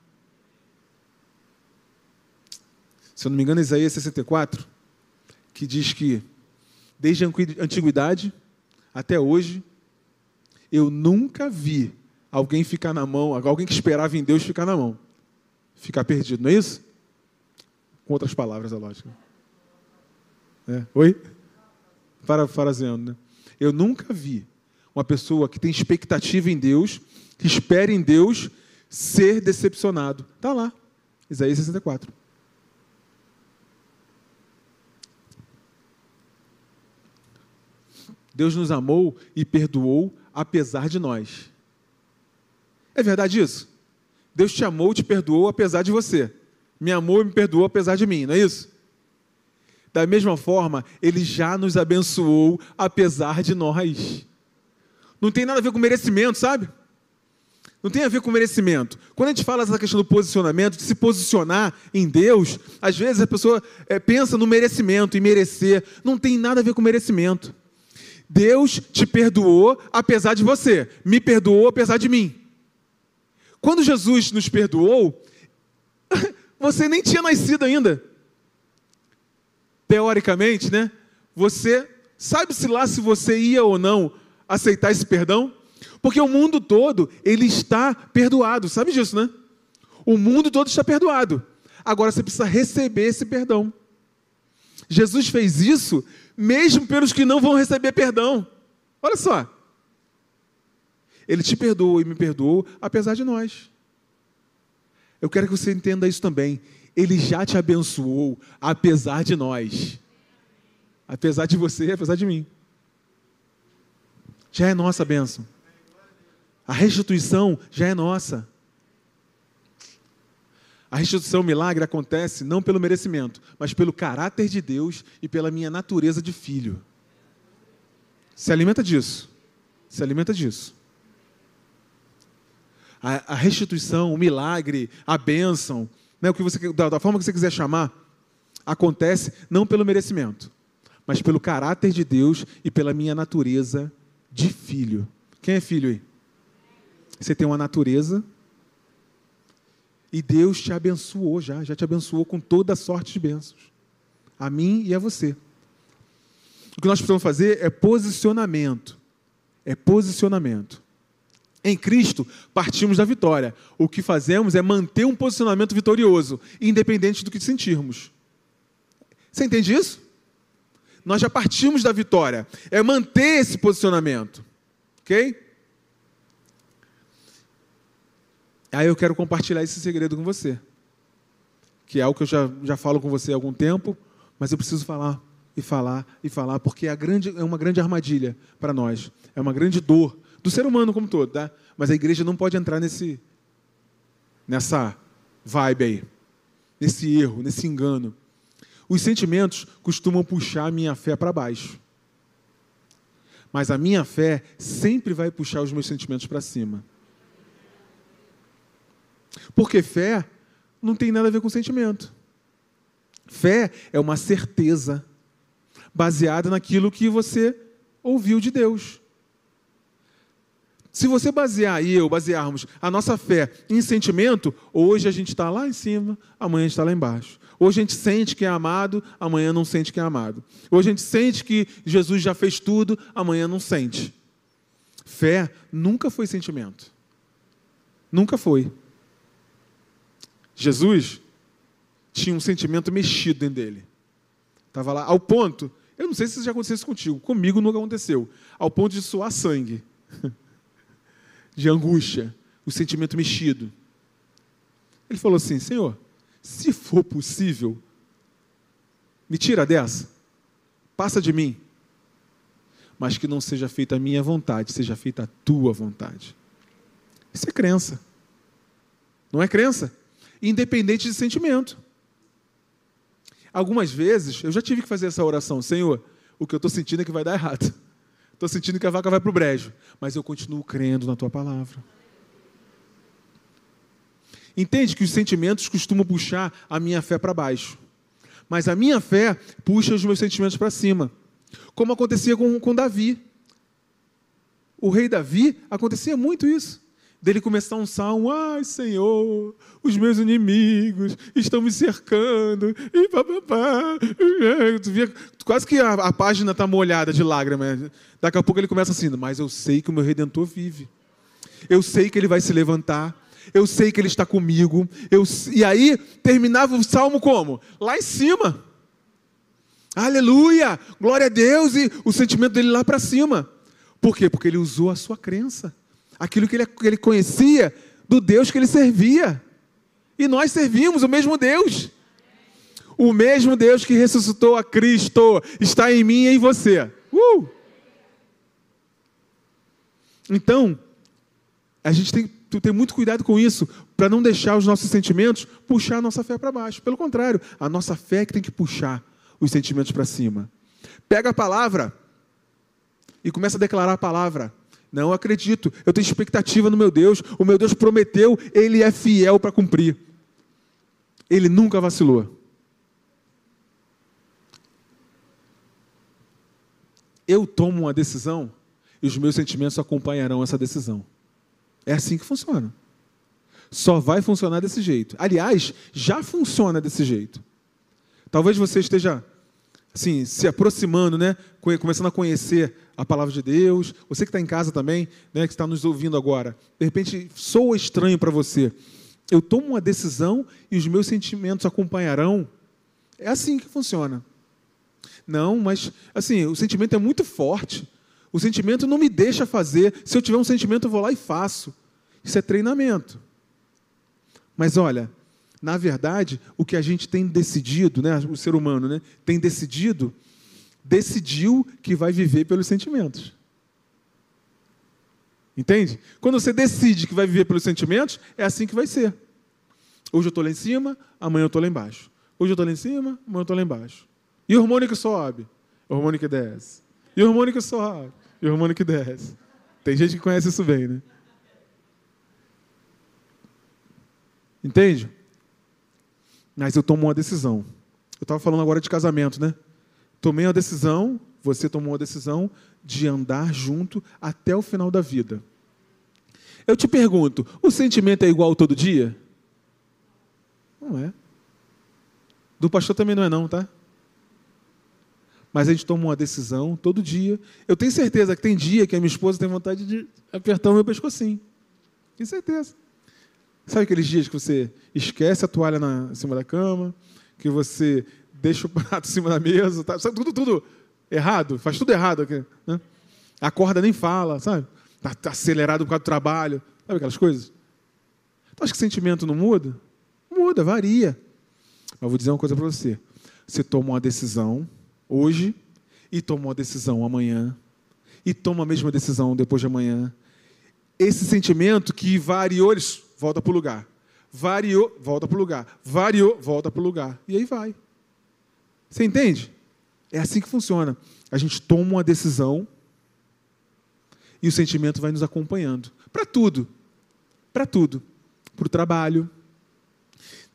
Se eu não me engano, Isaías 64, que diz que desde a antiguidade até hoje, eu nunca vi alguém ficar na mão, alguém que esperava em Deus ficar na mão, ficar perdido, não é isso? Com outras palavras, é lógico. É. Oi? Parafraseando, né? Eu nunca vi uma pessoa que tem expectativa em Deus, que espera em Deus, ser decepcionado. Está lá, Isaías 64. Deus nos amou e perdoou apesar de nós. É verdade isso? Deus te amou e te perdoou apesar de você. Me amou e me perdoou apesar de mim, não é isso? Da mesma forma, Ele já nos abençoou apesar de nós. Não tem nada a ver com merecimento, sabe? Não tem a ver com merecimento. Quando a gente fala dessa questão do posicionamento, de se posicionar em Deus, às vezes a pessoa é, pensa no merecimento, em merecer. Não tem nada a ver com merecimento. Deus te perdoou apesar de você, me perdoou apesar de mim. Quando Jesus nos perdoou, você nem tinha nascido ainda teoricamente, né? Você sabe-se lá se você ia ou não aceitar esse perdão? Porque o mundo todo, ele está perdoado. Sabe disso, né? O mundo todo está perdoado. Agora você precisa receber esse perdão. Jesus fez isso mesmo pelos que não vão receber perdão. Olha só. Ele te perdoou e me perdoou, apesar de nós. Eu quero que você entenda isso também. Ele já te abençoou, apesar de nós. Apesar de você, apesar de mim. Já é nossa bênção. A restituição já é nossa. A restituição, o milagre acontece não pelo merecimento, mas pelo caráter de Deus e pela minha natureza de filho. Se alimenta disso. Se alimenta disso. A, a restituição, o milagre, a bênção, né, o que você, da, da forma que você quiser chamar, acontece não pelo merecimento, mas pelo caráter de Deus e pela minha natureza de filho. Quem é filho aí? Você tem uma natureza e Deus te abençoou já, já te abençoou com toda sorte de bênçãos. A mim e a você. O que nós precisamos fazer é posicionamento. É posicionamento. Em Cristo, partimos da vitória. O que fazemos é manter um posicionamento vitorioso, independente do que sentirmos. Você entende isso? Nós já partimos da vitória. É manter esse posicionamento. Ok? Aí eu quero compartilhar esse segredo com você, que é algo que eu já, já falo com você há algum tempo, mas eu preciso falar e falar e falar, porque é, grande, é uma grande armadilha para nós, é uma grande dor do ser humano como todo, tá? Mas a igreja não pode entrar nesse, nessa vibe aí, nesse erro, nesse engano. Os sentimentos costumam puxar a minha fé para baixo. Mas a minha fé sempre vai puxar os meus sentimentos para cima. Porque fé não tem nada a ver com sentimento. Fé é uma certeza baseada naquilo que você ouviu de Deus. Se você basear e eu basearmos a nossa fé em sentimento, hoje a gente está lá em cima, amanhã a gente está lá embaixo. Hoje a gente sente que é amado, amanhã não sente que é amado. Hoje a gente sente que Jesus já fez tudo, amanhã não sente. Fé nunca foi sentimento. Nunca foi. Jesus tinha um sentimento mexido dentro dele. Estava lá, ao ponto, eu não sei se isso já aconteceu contigo, comigo nunca aconteceu, ao ponto de suar sangue, de angústia, o sentimento mexido. Ele falou assim: Senhor, se for possível, me tira dessa, passa de mim, mas que não seja feita a minha vontade, seja feita a tua vontade. Isso é crença. Não é crença? independente de sentimento. Algumas vezes eu já tive que fazer essa oração, Senhor, o que eu estou sentindo é que vai dar errado. Estou sentindo que a vaca vai para o brejo, mas eu continuo crendo na tua palavra. Entende que os sentimentos costumam puxar a minha fé para baixo, mas a minha fé puxa os meus sentimentos para cima, como acontecia com, com Davi. O rei Davi acontecia muito isso dele começar um salmo, ai Senhor, os meus inimigos estão me cercando, e papapá. Tu via, quase que a, a página está molhada de lágrimas. Daqui a pouco ele começa assim, mas eu sei que o meu Redentor vive. Eu sei que ele vai se levantar. Eu sei que ele está comigo. Eu, e aí terminava o salmo como? Lá em cima. Aleluia! Glória a Deus! E o sentimento dele lá para cima. Por quê? Porque ele usou a sua crença aquilo que ele, que ele conhecia do Deus que ele servia. E nós servimos o mesmo Deus. O mesmo Deus que ressuscitou a Cristo está em mim e em você. Uh! Então, a gente tem que ter muito cuidado com isso, para não deixar os nossos sentimentos puxar a nossa fé para baixo. Pelo contrário, a nossa fé é que tem que puxar os sentimentos para cima. Pega a palavra e começa a declarar a palavra. Não acredito. Eu tenho expectativa no meu Deus. O meu Deus prometeu, ele é fiel para cumprir. Ele nunca vacilou. Eu tomo uma decisão e os meus sentimentos acompanharão essa decisão. É assim que funciona. Só vai funcionar desse jeito. Aliás, já funciona desse jeito. Talvez você esteja assim, se aproximando, né? começando a conhecer a palavra de Deus. Você que está em casa também, né? que está nos ouvindo agora, de repente soa estranho para você Eu tomo uma decisão e os meus sentimentos acompanharão. É assim que funciona. Não, mas assim, o sentimento é muito forte. O sentimento não me deixa fazer. Se eu tiver um sentimento, eu vou lá e faço. Isso é treinamento. Mas olha, na verdade, o que a gente tem decidido, né, o ser humano, né, tem decidido, decidiu que vai viver pelos sentimentos. Entende? Quando você decide que vai viver pelos sentimentos, é assim que vai ser. Hoje eu estou lá em cima, amanhã eu estou lá embaixo. Hoje eu estou lá em cima, amanhã eu estou lá embaixo. E o hormônio que sobe? O hormônio que desce. E o hormônio que sobe? E o hormônio que desce. Tem gente que conhece isso bem, né? Entende? Mas eu tomo uma decisão. Eu estava falando agora de casamento, né? Tomei uma decisão, você tomou uma decisão de andar junto até o final da vida. Eu te pergunto, o sentimento é igual todo dia? Não é. Do pastor também não é não, tá? Mas a gente toma uma decisão todo dia. Eu tenho certeza que tem dia que a minha esposa tem vontade de apertar o meu pescocinho. Tenho certeza. Sabe aqueles dias que você esquece a toalha na, em cima da cama, que você deixa o prato em cima da mesa, tá? sabe, tudo, tudo errado, faz tudo errado. Né? Acorda nem fala, sabe? Está tá acelerado por causa do trabalho, sabe aquelas coisas? Então, acho que sentimento não muda? Muda, varia. Mas vou dizer uma coisa para você. Você toma uma decisão hoje e toma uma decisão amanhã e toma a mesma decisão depois de amanhã. Esse sentimento que variou, volta para o lugar. Variou, volta para o lugar. Variou, volta para o lugar. E aí vai. Você entende? É assim que funciona. A gente toma uma decisão e o sentimento vai nos acompanhando. Para tudo. Para tudo. Para o trabalho,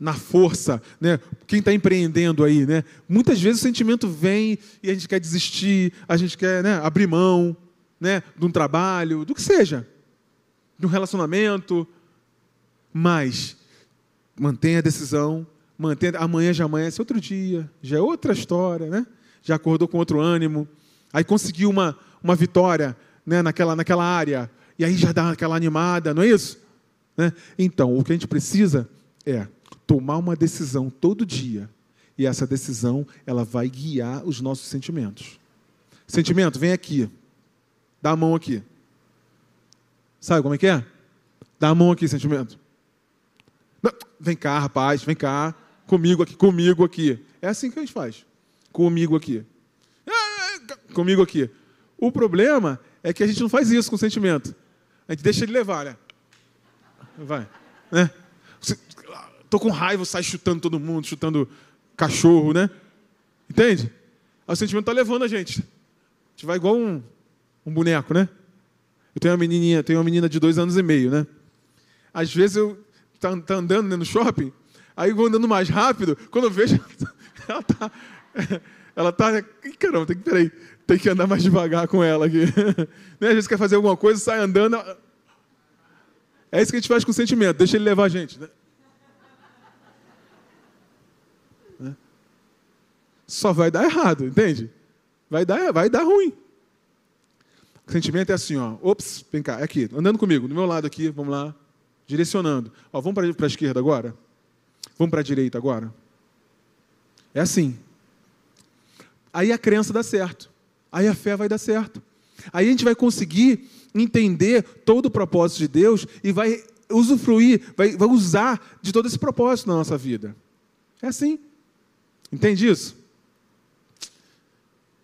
na força, né? Quem está empreendendo aí, né? Muitas vezes o sentimento vem e a gente quer desistir, a gente quer né, abrir mão, né? De um trabalho, do que seja, de um relacionamento, mas mantenha a decisão, mantenha. Amanhã já amanhece outro dia, já é outra história, né? Já acordou com outro ânimo, aí conseguiu uma, uma vitória, né? Naquela naquela área e aí já dá aquela animada, não é isso? Né? Então, o que a gente precisa é tomar uma decisão todo dia. E essa decisão, ela vai guiar os nossos sentimentos. Sentimento, vem aqui. Dá a mão aqui. Sabe como é que é? Dá a mão aqui, sentimento. Vem cá, rapaz, vem cá. Comigo aqui, comigo aqui. É assim que a gente faz. Comigo aqui. Comigo aqui. O problema é que a gente não faz isso com o sentimento. A gente deixa ele levar, né? Vai. Né? Estou com raiva, sai chutando todo mundo, chutando cachorro, né? Entende? O sentimento está levando a gente. A gente vai igual um, um boneco, né? Eu tenho uma menininha, tenho uma menina de dois anos e meio, né? Às vezes eu tá, tá andando né, no shopping, aí eu vou andando mais rápido, quando eu vejo, ela tá, ela tá, né? caramba, tem que, peraí, tem que andar mais devagar com ela aqui. né? Vezes quer fazer alguma coisa, sai andando. É isso que a gente faz com o sentimento, deixa ele levar a gente. Né? só vai dar errado, entende? Vai dar, vai dar ruim. O sentimento é assim, ó. Ops, vem cá, é aqui, andando comigo, do meu lado aqui, vamos lá, direcionando. Ó, vamos para a esquerda agora? Vamos para a direita agora? É assim. Aí a crença dá certo. Aí a fé vai dar certo. Aí a gente vai conseguir entender todo o propósito de Deus e vai usufruir, vai, vai usar de todo esse propósito na nossa vida. É assim. Entende isso?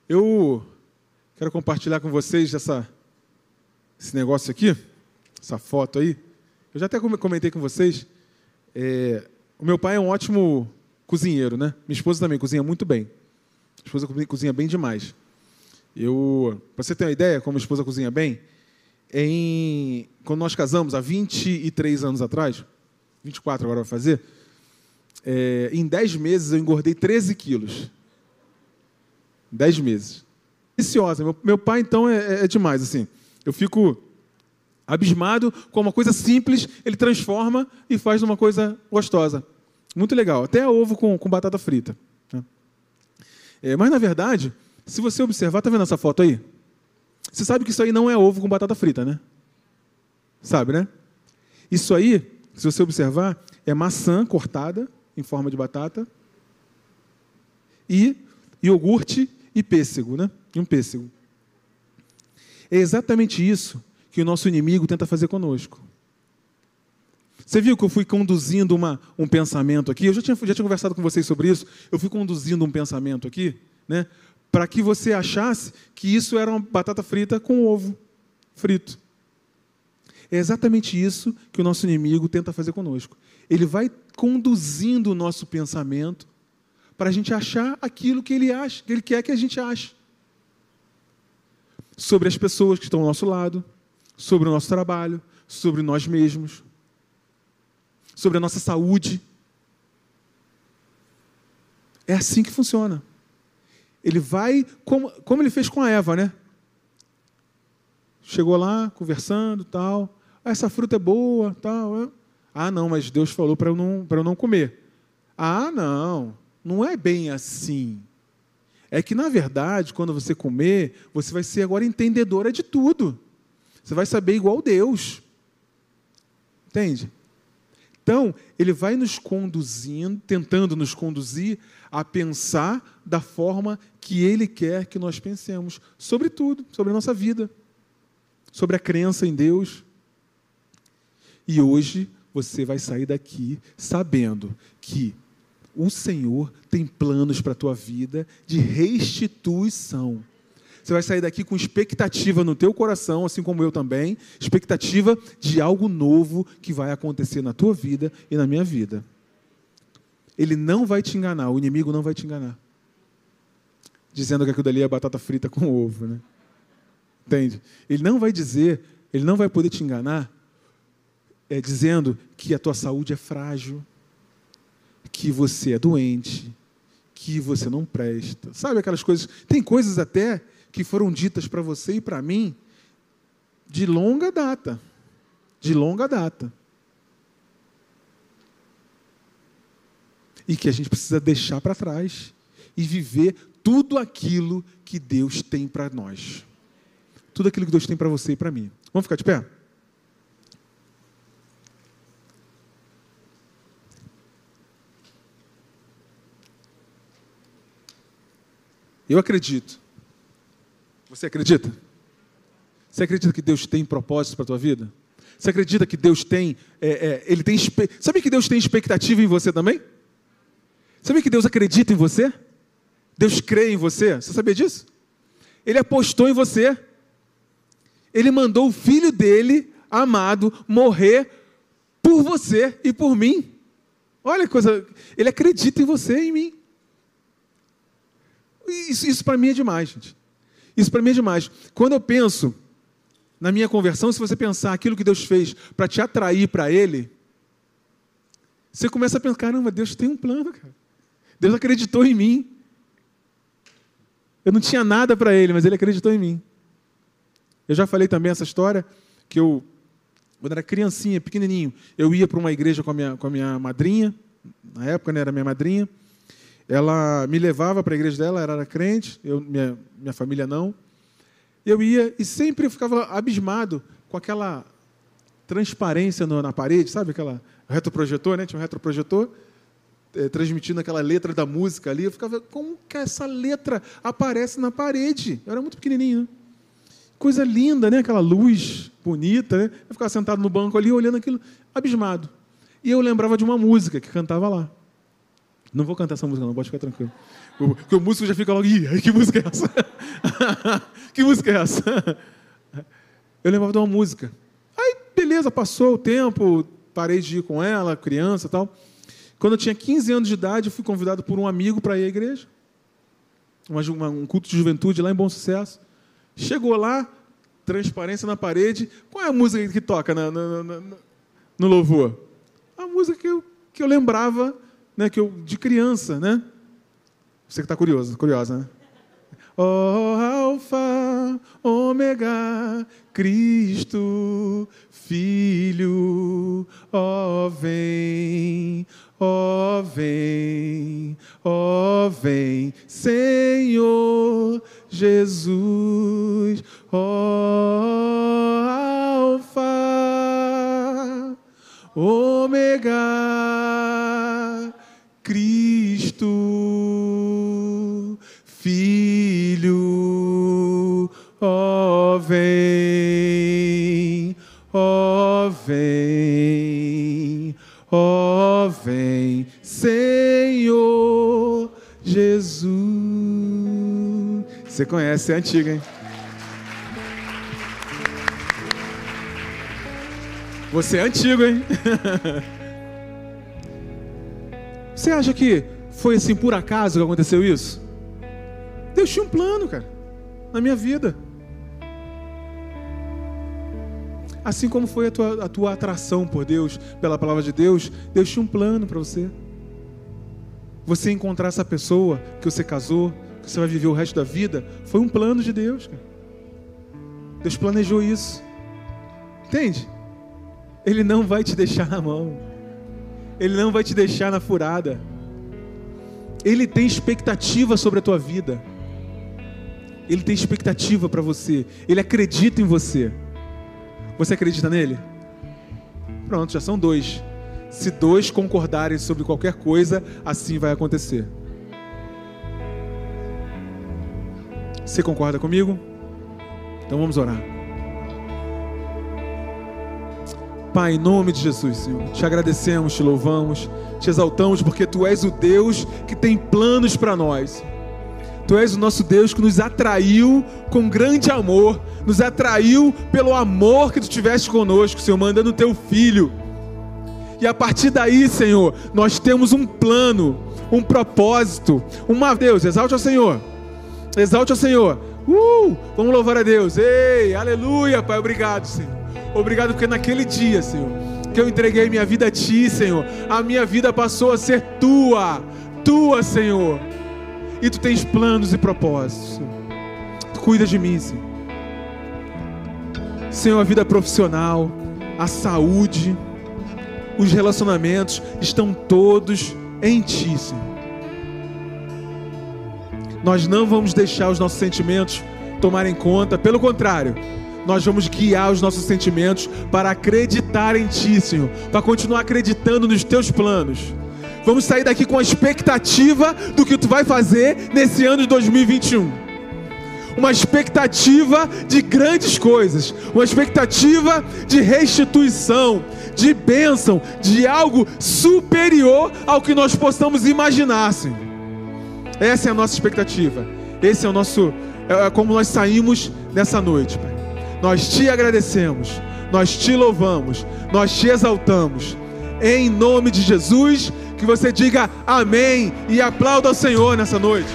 Eu quero compartilhar com vocês essa, esse negócio aqui, essa foto aí. Eu já até comentei com vocês. É, o meu pai é um ótimo cozinheiro, né? Minha esposa também cozinha muito bem. Minha esposa cozinha bem demais. Eu, para você ter uma ideia, como a esposa cozinha bem, em, quando nós casamos, há 23 anos atrás, 24 agora vai fazer, é, em 10 meses eu engordei 13 quilos. Dez meses. Deliciosa. Meu, meu pai, então, é, é, é demais. assim. Eu fico abismado com uma coisa simples, ele transforma e faz uma coisa gostosa. Muito legal. Até ovo com, com batata frita. Né? É, mas, na verdade, se você observar, está vendo essa foto aí? Você sabe que isso aí não é ovo com batata frita, né? Sabe, né? Isso aí, se você observar, é maçã cortada em forma de batata e iogurte e pêssego, né? E um pêssego. É exatamente isso que o nosso inimigo tenta fazer conosco. Você viu que eu fui conduzindo uma, um pensamento aqui? Eu já tinha, já tinha conversado com vocês sobre isso. Eu fui conduzindo um pensamento aqui, né? Para que você achasse que isso era uma batata frita com ovo frito. É exatamente isso que o nosso inimigo tenta fazer conosco. Ele vai conduzindo o nosso pensamento para a gente achar aquilo que ele acha, que ele quer que a gente ache. Sobre as pessoas que estão ao nosso lado, sobre o nosso trabalho, sobre nós mesmos, sobre a nossa saúde. É assim que funciona. Ele vai, como, como ele fez com a Eva, né? Chegou lá, conversando, tal. Ah, essa fruta é boa, tal. É. Ah, não, mas Deus falou para eu, não, eu não comer. Ah, não, não é bem assim. É que, na verdade, quando você comer, você vai ser agora entendedora de tudo. Você vai saber igual Deus. Entende? Então, ele vai nos conduzindo, tentando nos conduzir a pensar da forma que ele quer que nós pensemos sobre tudo, sobre a nossa vida, sobre a crença em Deus. E hoje você vai sair daqui sabendo que o Senhor tem planos para a tua vida de restituição. Você vai sair daqui com expectativa no teu coração, assim como eu também, expectativa de algo novo que vai acontecer na tua vida e na minha vida. Ele não vai te enganar, o inimigo não vai te enganar. Dizendo que aquilo dali é batata frita com ovo, né? Entende? Ele não vai dizer, ele não vai poder te enganar é, dizendo que a tua saúde é frágil, que você é doente, que você não presta. Sabe aquelas coisas? Tem coisas até que foram ditas para você e para mim de longa data. De longa data. E que a gente precisa deixar para trás e viver tudo aquilo que Deus tem para nós. Tudo aquilo que Deus tem para você e para mim. Vamos ficar de pé? Eu acredito. Você acredita? Você acredita que Deus tem propósito para a tua vida? Você acredita que Deus tem, é, é, ele tem, sabe que Deus tem expectativa em você também? Sabe que Deus acredita em você? Deus crê em você? Você sabia disso? Ele apostou em você. Ele mandou o filho dele, amado, morrer por você e por mim. Olha que coisa, ele acredita em você e em mim. Isso, isso para mim é demais, gente. Isso para mim é demais. Quando eu penso na minha conversão, se você pensar aquilo que Deus fez para te atrair para Ele, você começa a pensar: caramba, Deus tem um plano, cara. Deus acreditou em mim. Eu não tinha nada para Ele, mas Ele acreditou em mim. Eu já falei também essa história que eu, quando era criancinha, pequenininho, eu ia para uma igreja com a minha, com a minha madrinha, na época né, era minha madrinha, ela me levava para a igreja dela, ela era crente, eu, minha, minha família não. Eu ia e sempre eu ficava abismado com aquela transparência no, na parede, sabe? Aquela retroprojetor, né? Tinha um retroprojetor é, transmitindo aquela letra da música ali. Eu ficava, como que essa letra aparece na parede? Eu era muito pequenininho. Né? Coisa linda, né? Aquela luz bonita, né? Eu ficava sentado no banco ali, olhando aquilo, abismado. E eu lembrava de uma música que cantava lá. Não vou cantar essa música, não, pode ficar tranquilo. Porque o músico já fica logo, ih, que música é essa? que música é essa? Eu lembrava de uma música. Aí, beleza, passou o tempo, parei de ir com ela, criança e tal. Quando eu tinha 15 anos de idade, eu fui convidado por um amigo para ir à igreja. Uma, um culto de juventude lá em Bom Sucesso. Chegou lá, transparência na parede. Qual é a música que toca no louvor? A música que eu, que eu lembrava né, que eu, de criança, né? Você que está curioso, curiosa, né? Oh, Alfa, Ômega, Cristo, Filho, ó oh, vem, ó oh, vem, ó oh, vem, Senhor Jesus, ó Alfa, Ômega. Você conhece, é antiga, hein? Você é antigo, hein? Você acha que foi assim por acaso que aconteceu isso? Deus tinha um plano, cara, na minha vida. Assim como foi a tua, a tua atração por Deus, pela palavra de Deus, Deus tinha um plano para você. Você encontrar essa pessoa que você casou, que você vai viver o resto da vida, foi um plano de Deus. Cara. Deus planejou isso. Entende? Ele não vai te deixar na mão. Ele não vai te deixar na furada. Ele tem expectativa sobre a tua vida. Ele tem expectativa para você. Ele acredita em você. Você acredita nele? Pronto, já são dois. Se dois concordarem sobre qualquer coisa, assim vai acontecer. Você concorda comigo? Então vamos orar. Pai, em nome de Jesus, Senhor, te agradecemos, te louvamos, te exaltamos, porque Tu és o Deus que tem planos para nós. Tu és o nosso Deus que nos atraiu com grande amor, nos atraiu pelo amor que Tu tiveste conosco, Senhor, mandando Teu Filho. E a partir daí, Senhor, nós temos um plano, um propósito, uma. Deus, exalte ao Senhor, exalte ao Senhor. Uh, vamos louvar a Deus. Ei, aleluia, Pai, obrigado, Senhor. Obrigado porque naquele dia, Senhor, que eu entreguei minha vida a Ti, Senhor, a minha vida passou a ser Tua, Tua, Senhor. E Tu tens planos e propósitos. Senhor. Tu cuida de mim, Senhor. Senhor, a vida profissional, a saúde, os relacionamentos estão todos em Ti, Senhor. Nós não vamos deixar os nossos sentimentos tomarem conta, pelo contrário, nós vamos guiar os nossos sentimentos para acreditar em Ti, Senhor, para continuar acreditando nos Teus planos. Vamos sair daqui com a expectativa do que Tu vai fazer nesse ano de 2021 uma expectativa de grandes coisas, uma expectativa de restituição, de bênção, de algo superior ao que nós possamos imaginar, Senhor. Essa é a nossa expectativa. Esse é o nosso, é como nós saímos nessa noite, Pai. Nós te agradecemos, nós te louvamos, nós te exaltamos. Em nome de Jesus, que você diga amém e aplauda ao Senhor nessa noite.